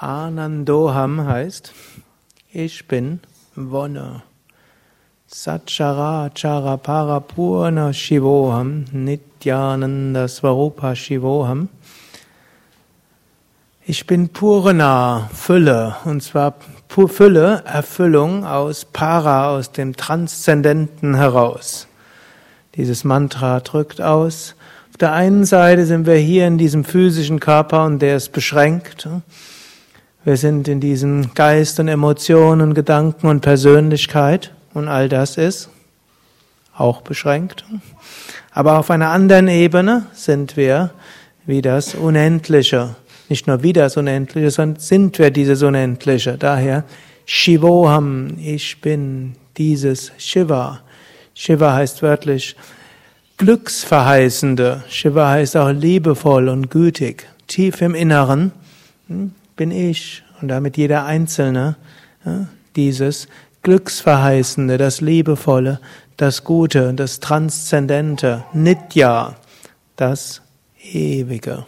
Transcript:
Anandoham heißt, ich bin Wonne. Satchara Chara Parapurna Shivoham Nityananda Svarupa Shivoham. Ich bin Purna, Fülle, und zwar Fülle, Erfüllung aus Para, aus dem Transzendenten heraus. Dieses Mantra drückt aus, auf der einen Seite sind wir hier in diesem physischen Körper und der ist beschränkt. Wir sind in diesem Geist und Emotionen, Gedanken und Persönlichkeit und all das ist auch beschränkt. Aber auf einer anderen Ebene sind wir wie das Unendliche. Nicht nur wie das Unendliche, sondern sind wir dieses Unendliche. Daher Shivoham, ich bin dieses Shiva. Shiva heißt wörtlich Glücksverheißende. Shiva heißt auch liebevoll und gütig. Tief im Inneren hm, bin ich und damit jeder Einzelne dieses Glücksverheißende, das Liebevolle, das Gute, das Transzendente, Nitya, das Ewige.